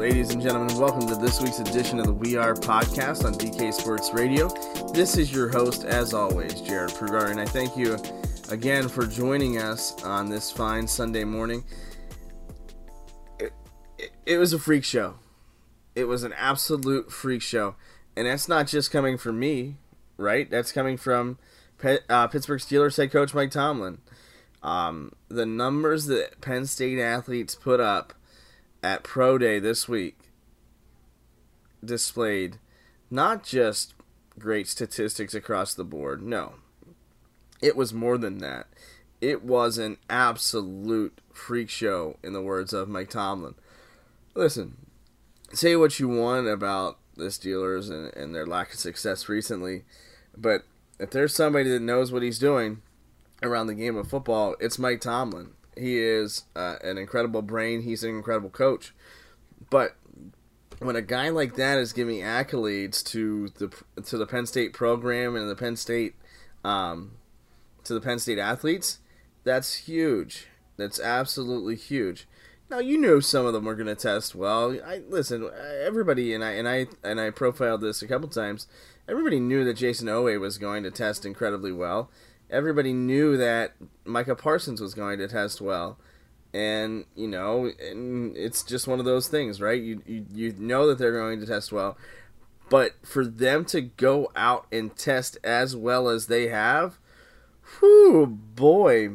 ladies and gentlemen. Welcome to this week's edition of the We Are podcast on DK Sports Radio. This is your host, as always, Jared Prugar, and I thank you again for joining us on this fine Sunday morning. It, it, it was a freak show. It was an absolute freak show, and that's not just coming from me, right? That's coming from uh, Pittsburgh Steelers head coach Mike Tomlin. Um, the numbers that Penn State athletes put up at Pro Day this week displayed not just great statistics across the board, no. It was more than that. It was an absolute freak show, in the words of Mike Tomlin. Listen, say what you want about the Steelers and, and their lack of success recently, but if there's somebody that knows what he's doing around the game of football, it's Mike Tomlin. He is uh, an incredible brain. He's an incredible coach. But when a guy like that is giving accolades to the to the Penn State program and the Penn State um, to the Penn State athletes, that's huge. That's absolutely huge. Now you know some of them were going to test well. I listen. Everybody and I and I and I profiled this a couple times. Everybody knew that Jayson Oweh was going to test incredibly well everybody knew that Micah Parsons was going to test well. And, you know, and it's just one of those things, right? You, you, you know that they're going to test well. But for them to go out and test as well as they have, whew, boy,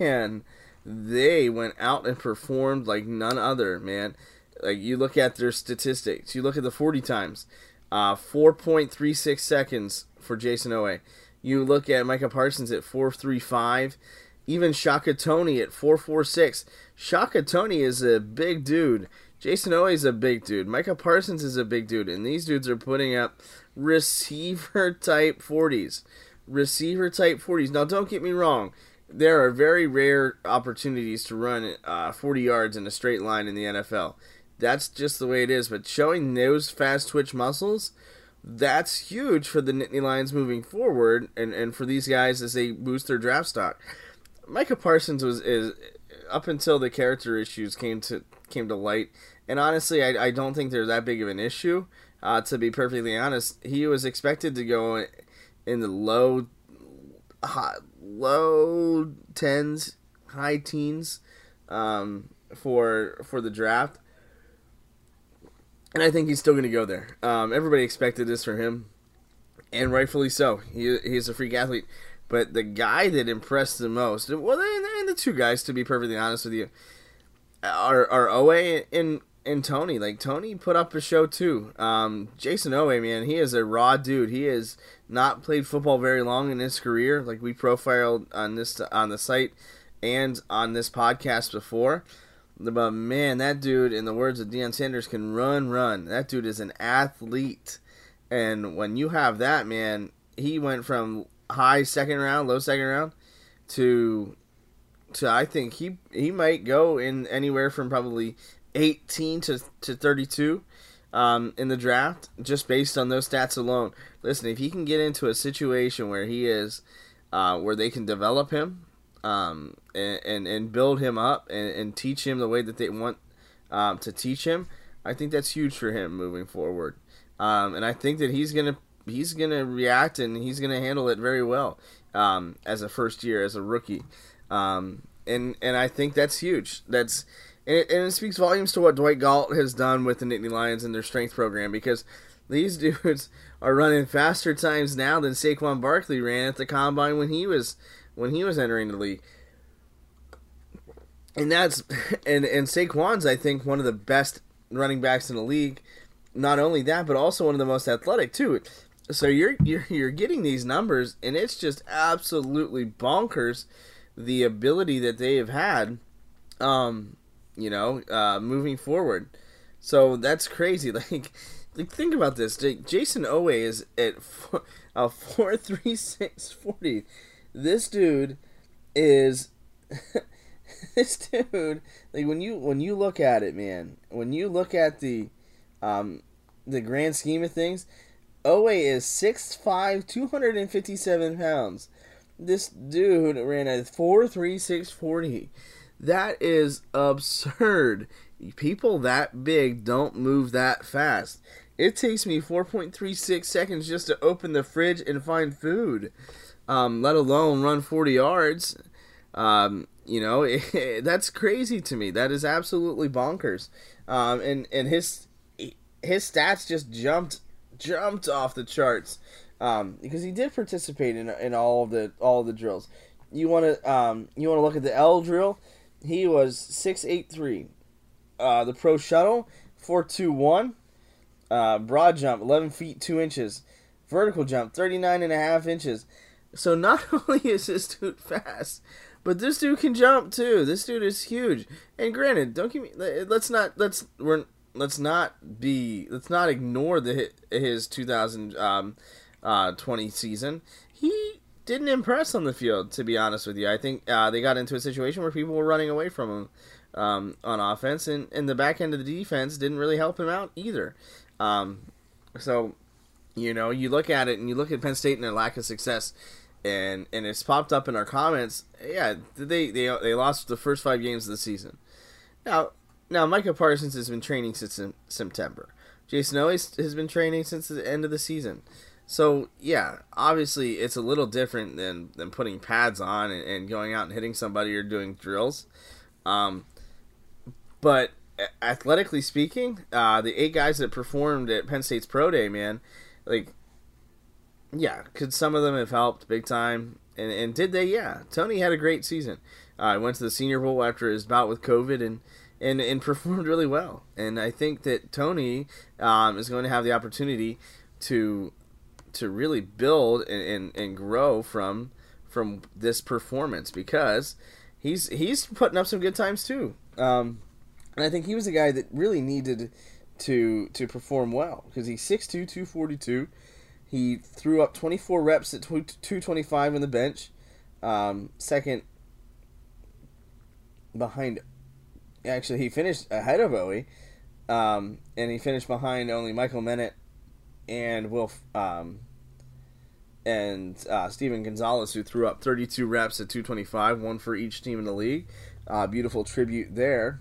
man, they went out and performed like none other, man. Like, you look at their statistics, you look at the 40 times, uh, 4.36 seconds for Jayson Oweh. You look at Micah Parsons at 435, even Shaka Toney at 446. Shaka Toney is a big dude. Jayson Oweh is a big dude. Micah Parsons is a big dude. And these dudes are putting up receiver type 40s. Receiver type 40s. Now, don't get me wrong. There are very rare opportunities to run uh, 40 yards in a straight line in the NFL. That's just the way it is. But showing those fast twitch muscles that's huge for the Nittany Lions moving forward and, and for these guys as they boost their draft stock. Micah Parsons was is up until the character issues came to came to light, and honestly, I, I don't think they're that big of an issue. Uh, to be perfectly honest, he was expected to go in the low, high, low tens, high teens, um, for for the draft and I think he's still going to go there. Um, everybody expected this from him, and rightfully so. He he's a freak athlete. But the guy that impressed the most, well, and the two guys, to be perfectly honest with you, are are Oweh and and Toney. Like Toney put up a show too. Um, Jayson Oweh, man, he is a raw dude. He has not played football very long in his career. Like we profiled on this on the site and on this podcast before. But man, that dude, in the words of Deion Sanders, can run, run. That dude is an athlete. And when you have that, man, he went from high second round, low second round, to to I think he he might go in anywhere from probably 18 to, to 32 um, in the draft, just based on those stats alone. Listen, if he can get into a situation where he is, uh, where they can develop him, um, and, and, and build him up and, and teach him the way that they want um, to teach him, I think that's huge for him moving forward. Um, and I think that he's gonna he's gonna react and he's gonna handle it very well um, as a first year as a rookie. Um, and and I think that's huge. That's and it, and it speaks volumes to what Dwight Galt has done with the Nittany Lions and their strength program because these dudes are running faster times now than Saquon Barkley ran at the combine when he was when he was entering the league. And that's and and Saquon's I think one of the best running backs in the league. Not only that, but also one of the most athletic too. So you're you're you're getting these numbers, and it's just absolutely bonkers the ability that they have had, um, you know, uh, moving forward. So that's crazy. Like, like think about this. Jayson Oweh is at four, uh, four three six forty this dude is this dude like when you when you look at it man when you look at the um the grand scheme of things Oweh is 6'5 257 pounds. This dude ran a 43640 that is absurd. People that big don't move that fast. It takes me 4.36 seconds just to open the fridge and find food, um, let alone run 40 yards. Um, you know, it, that's crazy to me. That is absolutely bonkers. Um, and and his his stats just jumped jumped off the charts um, because he did participate in, in all of the all the drills. You want to um, you want to look at the L drill. He was six eight three. Uh, the pro shuttle four two one. Uh, broad jump eleven feet two inches. Vertical jump 39 and a half inches. So not only is this dude fast, but this dude can jump too. This dude is huge. And granted, don't give me. Let's not. Let's we're let's not be. Let's not ignore the his 2020 um, uh, season. He didn't impress on the field, to be honest with you. I think uh, they got into a situation where people were running away from him um, on offense, and, and the back end of the defense didn't really help him out either. Um, so, you know, you look at it and you look at Penn State and their lack of success and and it's popped up in our comments. Yeah, they they they lost the first five games of the season. Now now Micah Parsons has been training since September. Jayson Oweh has been training since the end of the season. So yeah, obviously it's a little different than than putting pads on and, and going out and hitting somebody or doing drills. Um, but athletically speaking, uh, the eight guys that performed at Penn State's pro day, man, like yeah, could some of them have helped big time? And and did they? Yeah, Toney had a great season. I uh, went to the Senior Bowl after his bout with COVID and and and performed really well. And I think that Toney um, is going to have the opportunity to to really build and, and, and grow from from this performance because he's he's putting up some good times too. Um, and I think he was a guy that really needed to to perform well because he's 6'2", 242. He threw up 24 reps at 225 on the bench. Um, second behind. Actually, he finished ahead of Oweh. Um, and he finished behind only Michael Menet and Will um, and uh, Steven Gonzalez, who threw up 32 reps at 225, one for each team in the league. Uh, beautiful tribute there.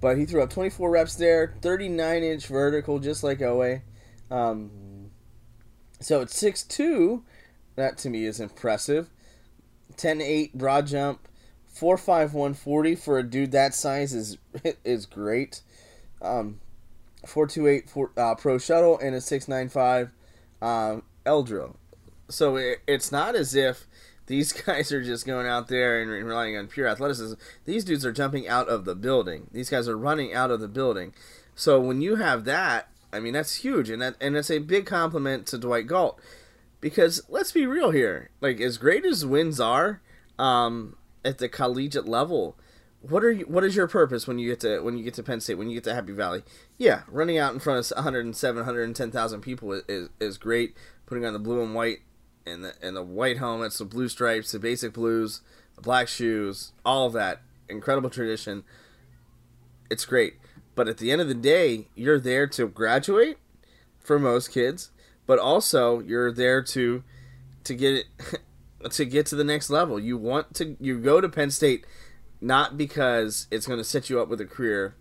But he threw up 24 reps there, 39 inch vertical, just like Oweh. Um, so it's 6'2. That to me is impressive. 10'8 broad jump. 4'5 140 for a dude that size is is great. Um, 428 for, uh, pro shuttle and a 695 um, drill. So it, it's not as if these guys are just going out there and relying on pure athleticism. These dudes are jumping out of the building. These guys are running out of the building. So when you have that I mean, that's huge, and that and it's a big compliment to Dwight Galt because let's be real here. Like as great as wins are um, at the collegiate level, what are you? What is your purpose when you get to when you get to Penn State? When you get to Happy Valley? Yeah, running out in front of 107, 110,000 people is, is, great. Putting on the blue and white and the and the white helmets, the blue stripes, the basic blues, the black shoes, all of that incredible tradition. It's great. But at the end of the day, you're there to graduate for most kids, but also you're there to to get it to get to the next level. You want to you go to Penn State not because it's going to set you up with a career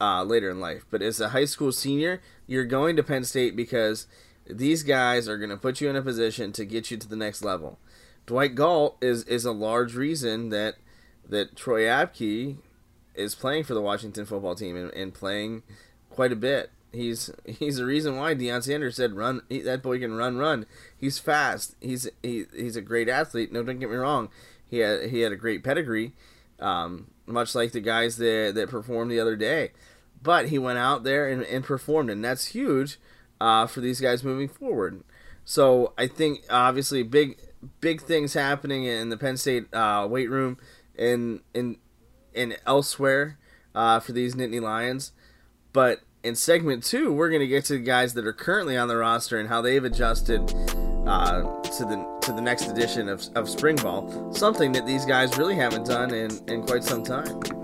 uh, later in life, but as a high school senior, you're going to Penn State because these guys are going to put you in a position to get you to the next level. Dwight Galt is is a large reason that that Troy Apke is playing for the Washington football team and, and playing quite a bit. He's he's the reason why Deion Sanders said run. He, that boy can run, run. He's fast. He's he, he's a great athlete. No, don't get me wrong. He had he had a great pedigree, um, much like the guys that that performed the other day. But he went out there and, and performed, and that's huge uh, for these guys moving forward. So I think obviously big big things happening in the Penn State uh, weight room and in and elsewhere uh, for these Nittany Lions. But in segment two, we're going to get to the guys that are currently on the roster and how they've adjusted uh, to the to the next edition of, of spring ball. Something that these guys really haven't done in, in quite some time.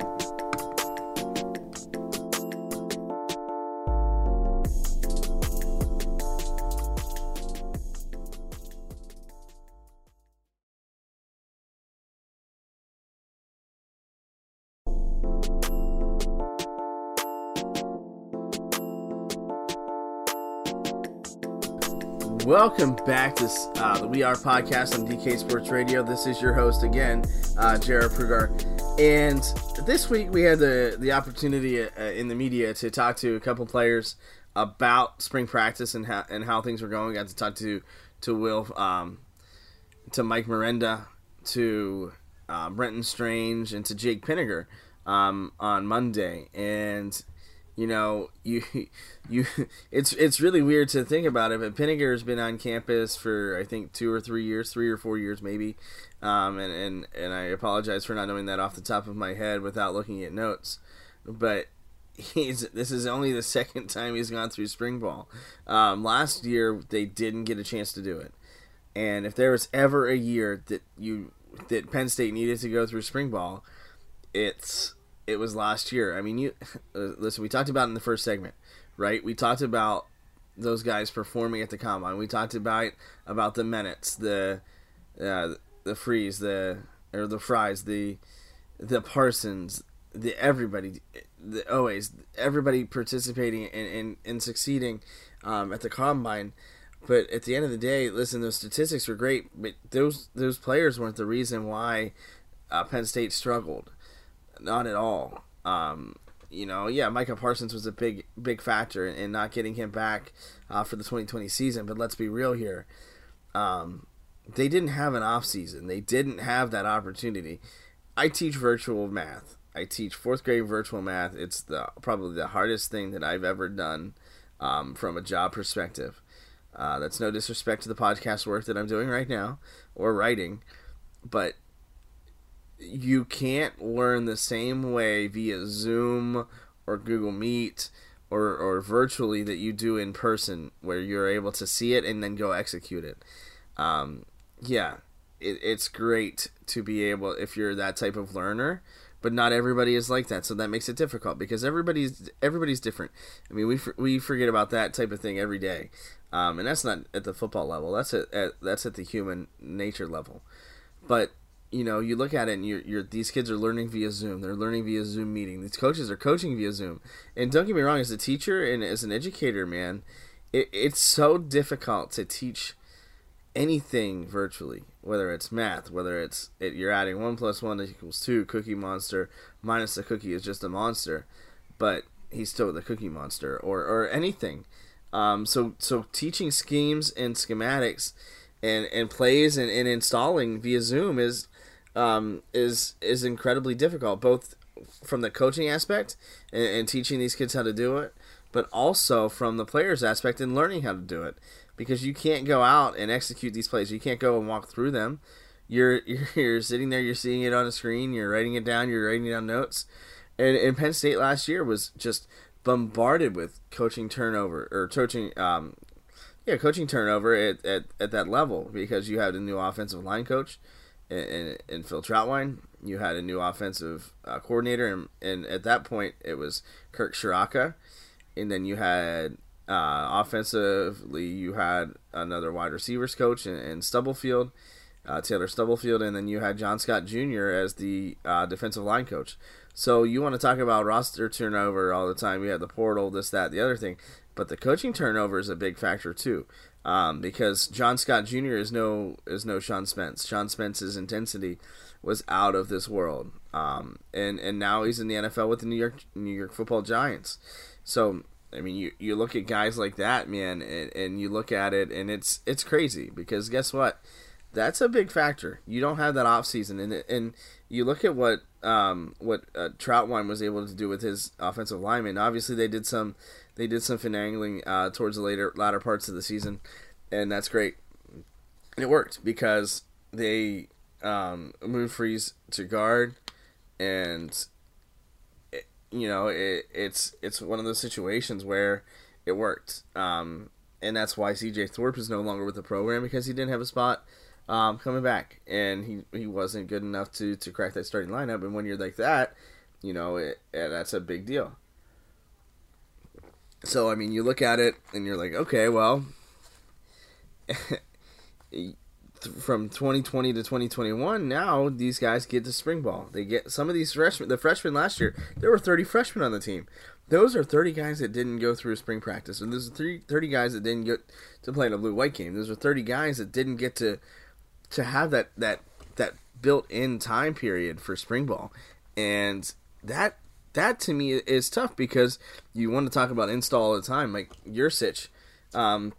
Welcome back to uh, the We Are podcast on DK Sports Radio. This is your host again, uh, Jared Prugar. And this week we had the, the opportunity uh, in the media to talk to a couple players about spring practice and how, and how things were going. got to talk to, to Will, um, to Mike Miranda, to uh, Brenton Strange, and to Jake Pinegar um, on Monday. And you know, you you it's it's really weird to think about it, but Pinegar has been on campus for I think two or three years, three or four years maybe, um, and and and I apologize for not knowing that off the top of my head without looking at notes, but he's this is only the second time he's gone through spring ball. Um, last year they didn't get a chance to do it, and if there was ever a year that you that Penn State needed to go through spring ball, it's it was last year. I mean, you uh, listen. We talked about in the first segment, right? We talked about those guys performing at the combine. We talked about about the minutes, the uh, the Fries, the or the fries, the the Parsons, the everybody, the always everybody participating and and, and succeeding um, at the combine. But at the end of the day, listen, those statistics were great, but those those players weren't the reason why uh, Penn State struggled not at all. Um, you know, yeah, Micah Parsons was a big big factor in, not getting him back uh, for the 2020 season. But let's be real here. Um, they didn't have an off season. They didn't have that opportunity. I teach virtual math. I teach fourth grade virtual math. It's the probably the hardest thing that I've ever done um, from a job perspective. Uh, that's no disrespect to the podcast work that I'm doing right now or writing, but you can't learn the same way via Zoom or Google Meet or, or virtually that you do in person, where you're able to see it and then go execute it. Um, yeah, it, it's great to be able, if you're that type of learner, but not everybody is like that, so that makes it difficult because everybody's everybody's different. I mean, we we forget about that type of thing every day, um, and that's not at the football level. That's at, at that's at the human nature level, but you know, you look at it and you're, you're these kids are learning via Zoom. They're learning via Zoom meeting. These coaches are coaching via Zoom. And don't get me wrong, as a teacher and as an educator, man, it, it's so difficult to teach anything virtually, whether it's math, whether it's it, you're adding one plus one equals two, Cookie Monster minus the cookie is just a monster, but he's still the Cookie Monster, or or anything. Um, so so teaching schemes and schematics and and plays and, and installing via Zoom is um, is is incredibly difficult, both from the coaching aspect and, and, teaching these kids how to do it, but also from the players aspect and learning how to do it. Because you can't go out and execute these plays. You can't go and walk through them. You're you're, you're sitting there. You're seeing it on a screen. You're writing it down. You're writing down notes. And, and Penn State last year was just bombarded with coaching turnover or coaching um, yeah coaching turnover at, at, at that level because you had a new offensive line coach in, in Phil Trautwein. You had a new offensive uh, coordinator, and, and at that point it was Kirk Ciarrocca, and then you had uh, offensively you had another wide receivers coach in, in Stubblefield, uh, Taylor Stubblefield, and then you had John Scott Jr. as the uh, defensive line coach. So you want to talk about roster turnover all the time? You had the portal, this, that, the other thing, but the coaching turnover is a big factor too um, because John Scott Jr. is no is no Sean Spence. Sean Spence's intensity was out of this world, um, and and now he's in the NFL with the New York New York Football Giants. So I mean, you you look at guys like that, man, and, and you look at it, and it's it's crazy because guess what? That's a big factor. You don't have that off season, and and you look at what um, what uh, Trautwein was able to do with his offensive lineman. Obviously, they did some they did some finagling uh, towards the later latter parts of the season, and that's great. It worked because they um, moved Fries to guard, and it, you know it, it's it's one of those situations where it worked, um, and that's why C.J. Thorpe is no longer with the program because he didn't have a spot. Um, coming back, and he, he wasn't good enough to, to crack that starting lineup. And when you're like that, you know, it, that's a big deal. So I mean, you look at it and you're like, okay, well, from 2020 to 2021, now these guys get to spring ball. They get some of these freshmen. The freshmen last year, there were 30 freshmen on the team. those are 30 guys that didn't go through spring practice. And those are 30, 30 guys that didn't get to play in a blue white game. Those are 30 guys that didn't get to to have that that that built-in time period for spring ball. And that that to me is tough because you want to talk about install all the time. Like Yurcich um,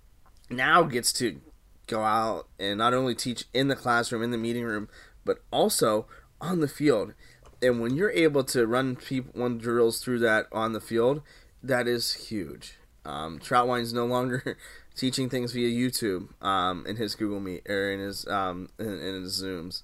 now gets to go out and not only teach in the classroom, in the meeting room, but also on the field. And when you're able to run people one drills through that on the field, that is huge. Um, Trautwein's no longer teaching things via YouTube um, in his Google Meet or in his um, in, in his Zooms.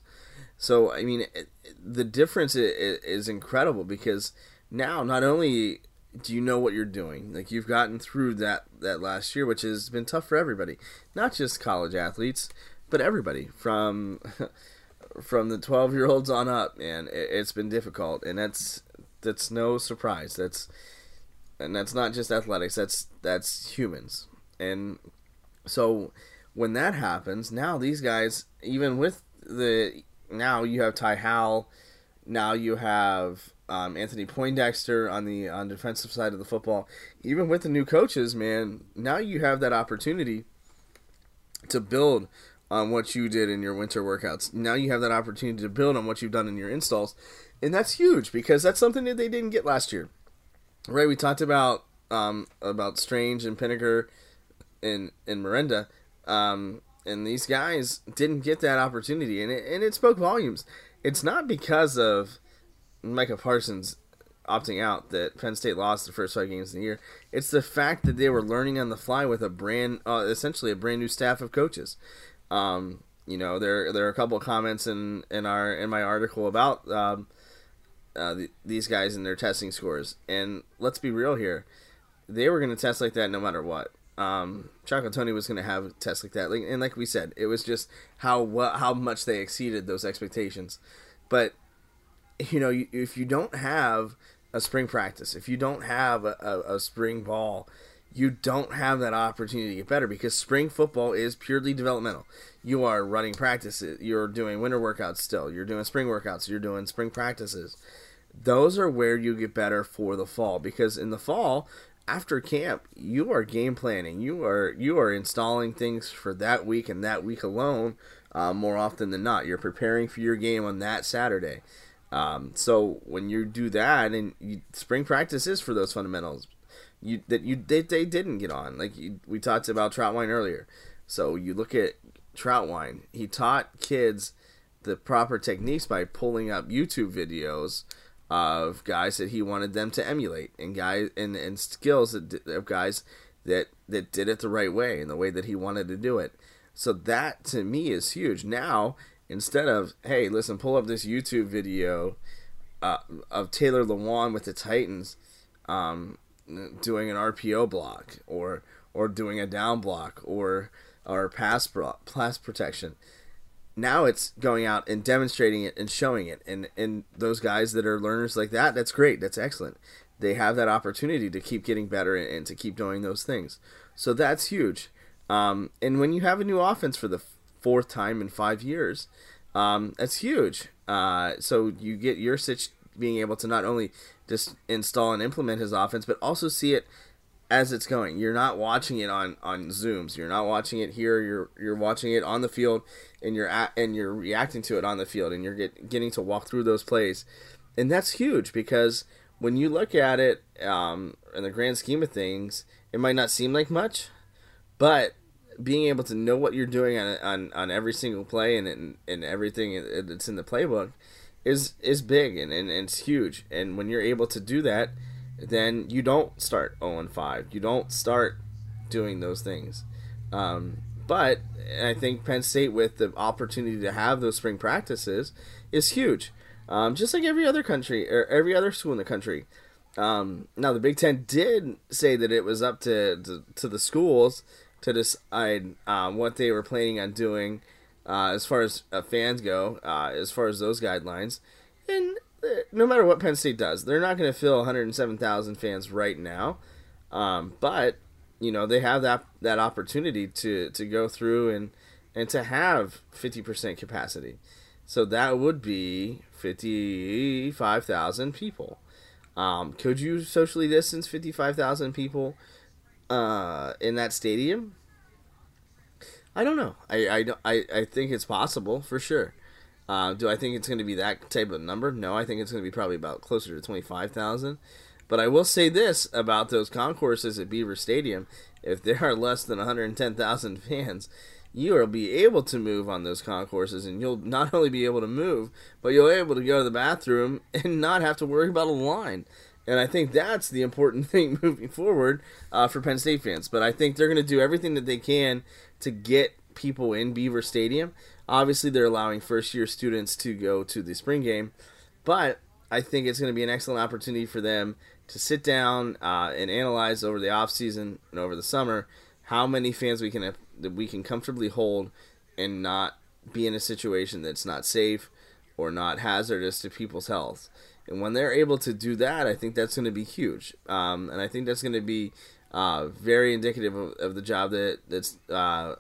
So I mean, it, the difference is, is incredible because now not only do you know what you're doing, like you've gotten through that that last year, which has been tough for everybody, not just college athletes, but everybody from from the 12 year olds on up, and it, it's been difficult, and that's that's no surprise. That's and that's not just athletics. That's that's humans, and so when that happens, now these guys, even with the now you have Ty Howle, now you have um, Anthony Poindexter on the on defensive side of the football. Even with the new coaches, man, now you have that opportunity to build on what you did in your winter workouts. Now you have that opportunity to build on what you've done in your installs, and that's huge because that's something that they didn't get last year. Right? We talked about um, about Strange and Pinegar and and Miranda, um, and these guys didn't get that opportunity, and it, and it spoke volumes. It's not because of Micah Parsons opting out that Penn State lost the first five games of the year. It's the fact that they were learning on the fly with a brand, uh, essentially a brand new staff of coaches. Um, you know, there there are a couple of comments in in our in my article about um, uh, the, these guys and their testing scores. And let's be real here, they were going to test like that no matter what. Um, Shaka Toney was going to have tests like that, like, and like we said, it was just how how much they exceeded those expectations. But you know, if you don't have a spring practice, if you don't have a, a, a spring ball, you don't have that opportunity to get better because spring football is purely developmental. You are running practices, you're doing winter workouts still, you're doing spring workouts, you're doing spring practices. Those are where you get better for the fall because in the fall, after camp, you are game planning. You are you are installing things for that week and that week alone. Uh, more often than not, you're preparing for your game on that Saturday. Um, so when you do that, and you, spring practice is for those fundamentals, you that you they, they didn't get on. Like you, we talked about Trautwein earlier. So you look at Trautwein. He taught kids the proper techniques by pulling up YouTube videos of guys that he wanted them to emulate and guys and, and skills of guys that that did it the right way and the way that he wanted to do it. So that to me is huge. Now instead of hey listen pull up this youtube video uh, of taylor lewan with the titans um, doing an rpo block or or doing a down block or or pass pass protection now it's going out and demonstrating it and showing it and and those guys that are learners like that that's great that's excellent they have that opportunity to keep getting better and, and to keep doing those things so that's huge um, and when you have a new offense for the fourth time in five years. Um, that's huge. Uh, so you get your Yurcich being able to not only just install and implement his offense, but also see it as it's going. You're not watching it on, on Zooms. You're not watching it here. You're you're watching it on the field, and you're at, and you're reacting to it on the field, and you're get, getting to walk through those plays, and that's huge because when you look at it um, in the grand scheme of things, it might not seem like much, but being able to know what you're doing on on, on every single play and, and and everything that's in the playbook is is big and, and, and it's huge. And when you're able to do that, then you don't start 0 and 5. You don't start doing those things. Um, but I think Penn State, with the opportunity to have those spring practices, is huge. Um, just like every other country or every other school in the country. Um, now the Big Ten did say that it was up to, to, to the schools to decide um, what they were planning on doing uh, as far as uh, fans go, uh, as far as those guidelines. And no matter what Penn State does, they're not going to fill 107,000 fans right now. Um, but you know they have that that opportunity to to go through and and to have 50% capacity. So that would be 55,000 people. Um, could you socially distance 55,000 people uh, in that stadium? I don't know. I, I, I, I think it's possible for sure. Uh, do I think it's going to be that type of number? No, I think it's going to be probably about closer to 25,000. But I will say this about those concourses at Beaver Stadium if there are less than 110,000 fans, you will be able to move on those concourses, and you'll not only be able to move, but you'll be able to go to the bathroom and not have to worry about a line. And I think that's the important thing moving forward uh, for Penn State fans. But I think they're going to do everything that they can to get people in Beaver Stadium. Obviously, they're allowing first year students to go to the spring game, but I think it's going to be an excellent opportunity for them to sit down uh, and analyze over the off season and over the summer how many fans we can that we can comfortably hold and not be in a situation that's not safe or not hazardous to people's health. And when they're able to do that, I think that's going to be huge. Um, and I think that's going to be uh, very indicative of, of, the job that that's uh,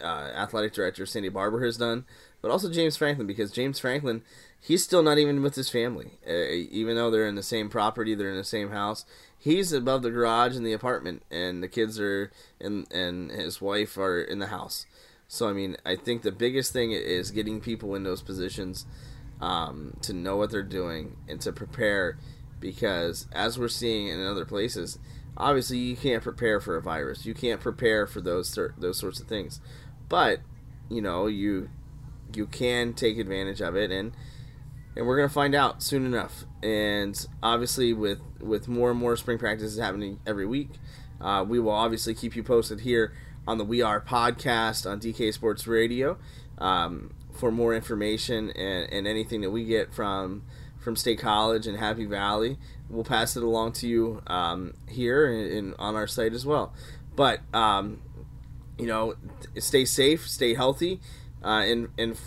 uh, athletic director Sandy Barbour has done, but also James Franklin because James Franklin he's still not even with his family, uh, even though they're in the same property, they're in the same house. He's above the garage in the apartment, and the kids are and and his wife are in the house. So I mean, I think the biggest thing is getting people in those positions um, to know what they're doing and to prepare, because as we're seeing in other places, obviously you can't prepare for a virus. You can't prepare for those those sorts of things, but you know you you can take advantage of it and and we're gonna find out soon enough. And obviously, with with more and more spring practices happening every week, uh, we will obviously keep you posted here on the We Are podcast on DK Sports Radio um, for more information and, and anything that we get from from State College and Happy Valley. We'll pass it along to you um, here and, on our site as well. But um, you know, stay safe, stay healthy, uh, and and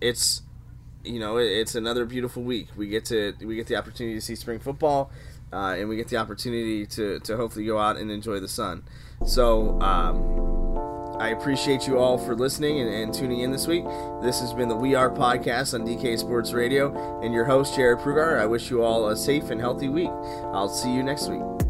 it's you know, it's another beautiful week. We get to we get the opportunity to see spring football, uh, and we get the opportunity to to hopefully go out and enjoy the sun. So. Um, I appreciate you all for listening and, and, tuning in this week. This has been the We Are podcast on DK Sports Radio, and your host, Jared Prugar. I wish you all a safe and healthy week. I'll see you next week.